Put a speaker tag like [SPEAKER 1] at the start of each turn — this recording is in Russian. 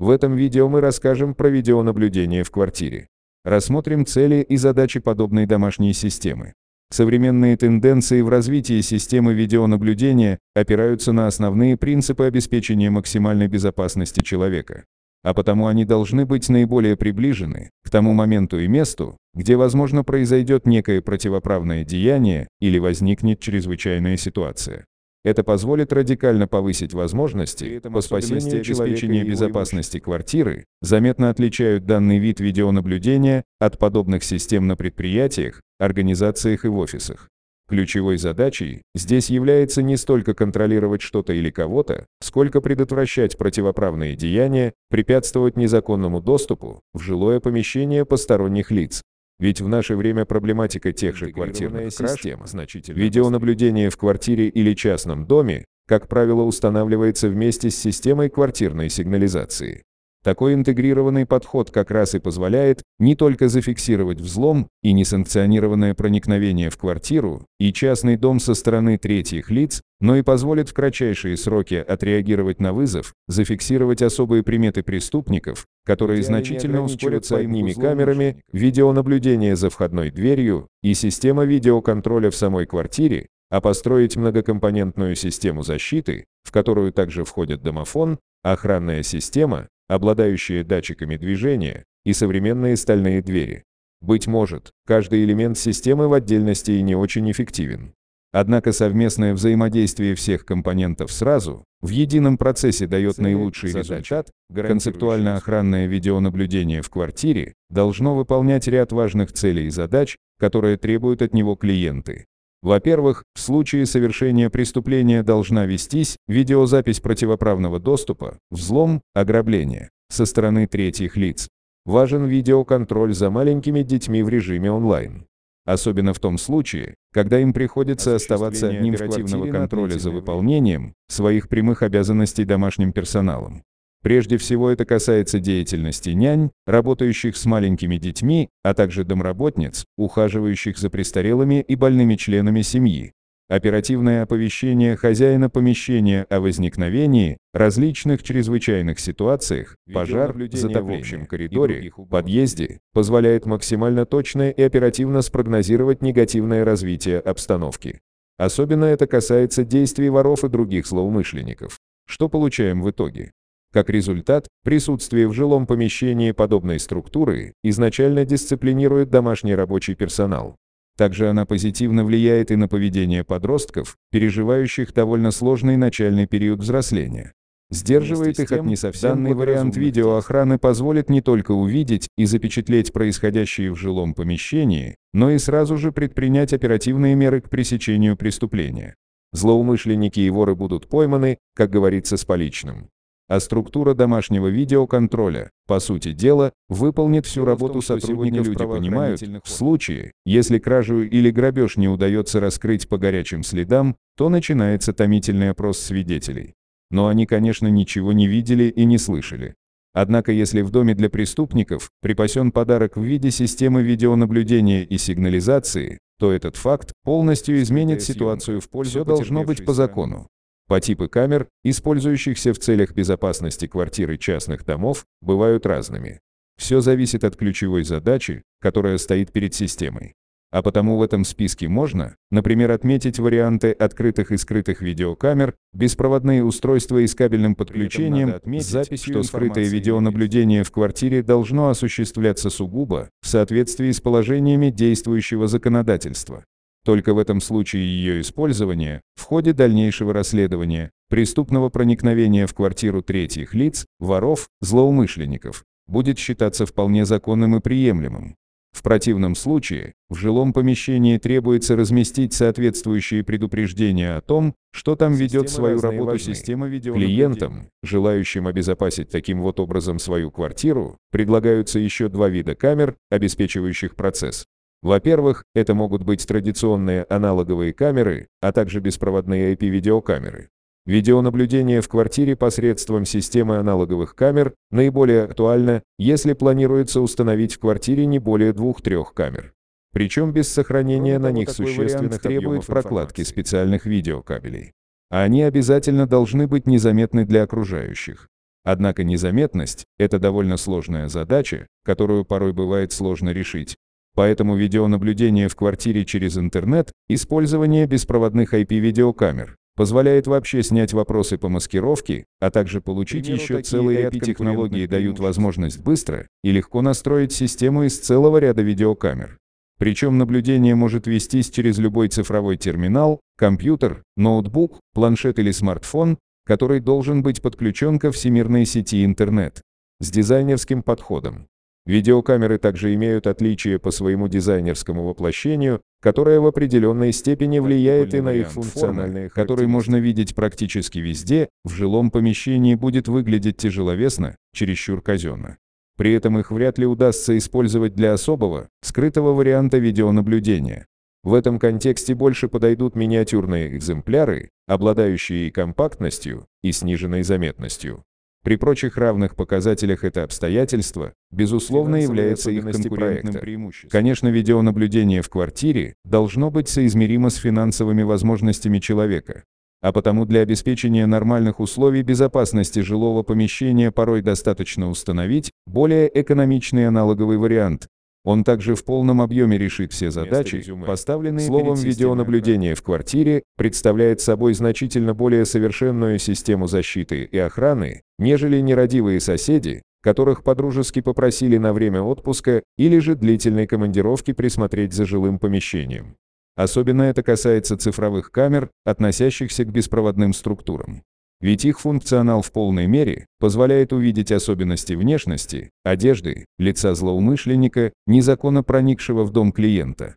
[SPEAKER 1] В этом видео мы расскажем про видеонаблюдение в квартире. Рассмотрим цели и задачи подобной домашней системы. Современные тенденции в развитии системы видеонаблюдения опираются на основные принципы обеспечения максимальной безопасности человека. А потому они должны быть наиболее приближены к тому моменту и месту, где, возможно, произойдет некое противоправное деяние или возникнет чрезвычайная ситуация. Это позволит радикально повысить возможности по спасению и обеспечению безопасности квартиры, заметно отличают данный вид видеонаблюдения от подобных систем на предприятиях, организациях и в офисах. Ключевой задачей здесь является не столько контролировать что-то или кого-то, сколько предотвращать противоправные деяния, препятствовать незаконному доступу в жилое помещение посторонних лиц, ведь в наше время проблематика тех же квартирных систем, видеонаблюдение в квартире или частном доме, как правило, устанавливается вместе с системой квартирной сигнализации. Такой интегрированный подход как раз и позволяет не только зафиксировать взлом и несанкционированное проникновение в квартиру и частный дом со стороны третьих лиц, но и позволит в кратчайшие сроки отреагировать на вызов, зафиксировать особые приметы преступников, которые значительно ускорятся одними камерами, видеонаблюдение за входной дверью и система видеоконтроля в самой квартире, а построить многокомпонентную систему защиты, в которую также входят домофон, охранная система, обладающие датчиками движения, и современные стальные двери. Быть может, каждый элемент системы в отдельности и не очень эффективен. Однако совместное взаимодействие всех компонентов сразу, в едином процессе дает наилучший результат, концептуально-охранное видеонаблюдение в квартире должно выполнять ряд важных целей и задач, которые требуют от него клиенты. Во-первых, в случае совершения преступления должна вестись видеозапись противоправного доступа, взлом, ограбление со стороны третьих лиц. Важен видеоконтроль за маленькими детьми в режиме онлайн. Особенно в том случае, когда им приходится оставаться одним оперативного контроля за выполнением своих прямых обязанностей домашним персоналом. Прежде всего это касается деятельности нянь, работающих с маленькими детьми, а также домработниц, ухаживающих за престарелыми и больными членами семьи. Оперативное оповещение хозяина помещения о возникновении различных чрезвычайных ситуациях, пожар, затопление в общем коридоре, подъезде, позволяет максимально точно и оперативно спрогнозировать негативное развитие обстановки. Особенно это касается действий воров и других злоумышленников. Что получаем в итоге? Как результат, присутствие в жилом помещении подобной структуры изначально дисциплинирует домашний рабочий персонал. Также она позитивно влияет и на поведение подростков, переживающих довольно сложный начальный период взросления. Сдерживает их от несовсем вариант видеоохраны позволит не только увидеть и запечатлеть происходящее в жилом помещении, но и сразу же предпринять оперативные меры к пресечению преступления. Злоумышленники и воры будут пойманы, как говорится, с поличным а структура домашнего видеоконтроля, по сути дела, выполнит всю работу сотрудников люди понимают, в случае, если кражу или грабеж не удается раскрыть по горячим следам, то начинается томительный опрос свидетелей. Но они, конечно, ничего не видели и не слышали. Однако если в доме для преступников припасен подарок в виде системы видеонаблюдения и сигнализации, то этот факт полностью изменит ситуацию в пользу Все должно быть по закону. По типы камер, использующихся в целях безопасности квартир и частных домов, бывают разными. Все зависит от ключевой задачи, которая стоит перед системой. А потому в этом списке можно, например, отметить варианты открытых и скрытых видеокамер, беспроводные устройства и с кабельным подключением, отметить, с записью что скрытое видеонаблюдение в квартире должно осуществляться сугубо в соответствии с положениями действующего законодательства. Только в этом случае ее использование, в ходе дальнейшего расследования, преступного проникновения в квартиру третьих лиц, воров, злоумышленников, будет считаться вполне законным и приемлемым. В противном случае, в жилом помещении требуется разместить соответствующие предупреждения о том, что там ведет свою работу система Клиентам, желающим обезопасить таким вот образом свою квартиру, предлагаются еще два вида камер, обеспечивающих процесс. Во-первых, это могут быть традиционные аналоговые камеры, а также беспроводные IP-видеокамеры. Видеонаблюдение в квартире посредством системы аналоговых камер наиболее актуально, если планируется установить в квартире не более двух-трех камер. Причем без сохранения на них существенных требует прокладки специальных видеокабелей. А они обязательно должны быть незаметны для окружающих. Однако незаметность – это довольно сложная задача, которую порой бывает сложно решить. Поэтому видеонаблюдение в квартире через интернет, использование беспроводных IP-видеокамер, позволяет вообще снять вопросы по маскировке, а также получить
[SPEAKER 2] примеру,
[SPEAKER 1] еще целые IP-технологии дают возможность быстро и легко настроить систему из целого ряда видеокамер. Причем наблюдение может вестись через любой цифровой терминал, компьютер, ноутбук, планшет или смартфон, который должен быть подключен ко всемирной сети интернет. С дизайнерским подходом. Видеокамеры также имеют отличие по своему дизайнерскому воплощению, которое в определенной степени влияет и на их функциональные,
[SPEAKER 2] формы,
[SPEAKER 1] который можно видеть практически везде, в жилом помещении будет выглядеть тяжеловесно, чересчур казенно. При этом их вряд ли удастся использовать для особого, скрытого варианта видеонаблюдения. В этом контексте больше подойдут миниатюрные экземпляры, обладающие и компактностью, и сниженной заметностью. При прочих равных показателях это обстоятельство, безусловно, является их конкурентным преимуществом. Конечно, видеонаблюдение в квартире должно быть соизмеримо с финансовыми возможностями человека. А потому для обеспечения нормальных условий безопасности жилого помещения порой достаточно установить более экономичный аналоговый вариант. Он также в полном объеме решит все задачи, поставленные Словом, видеонаблюдение в квартире представляет собой значительно более совершенную систему защиты и охраны, нежели нерадивые соседи, которых подружески попросили на время отпуска или же длительной командировки присмотреть за жилым помещением. Особенно это касается цифровых камер, относящихся к беспроводным структурам. Ведь их функционал в полной мере позволяет увидеть особенности внешности, одежды, лица злоумышленника, незаконно проникшего в дом клиента.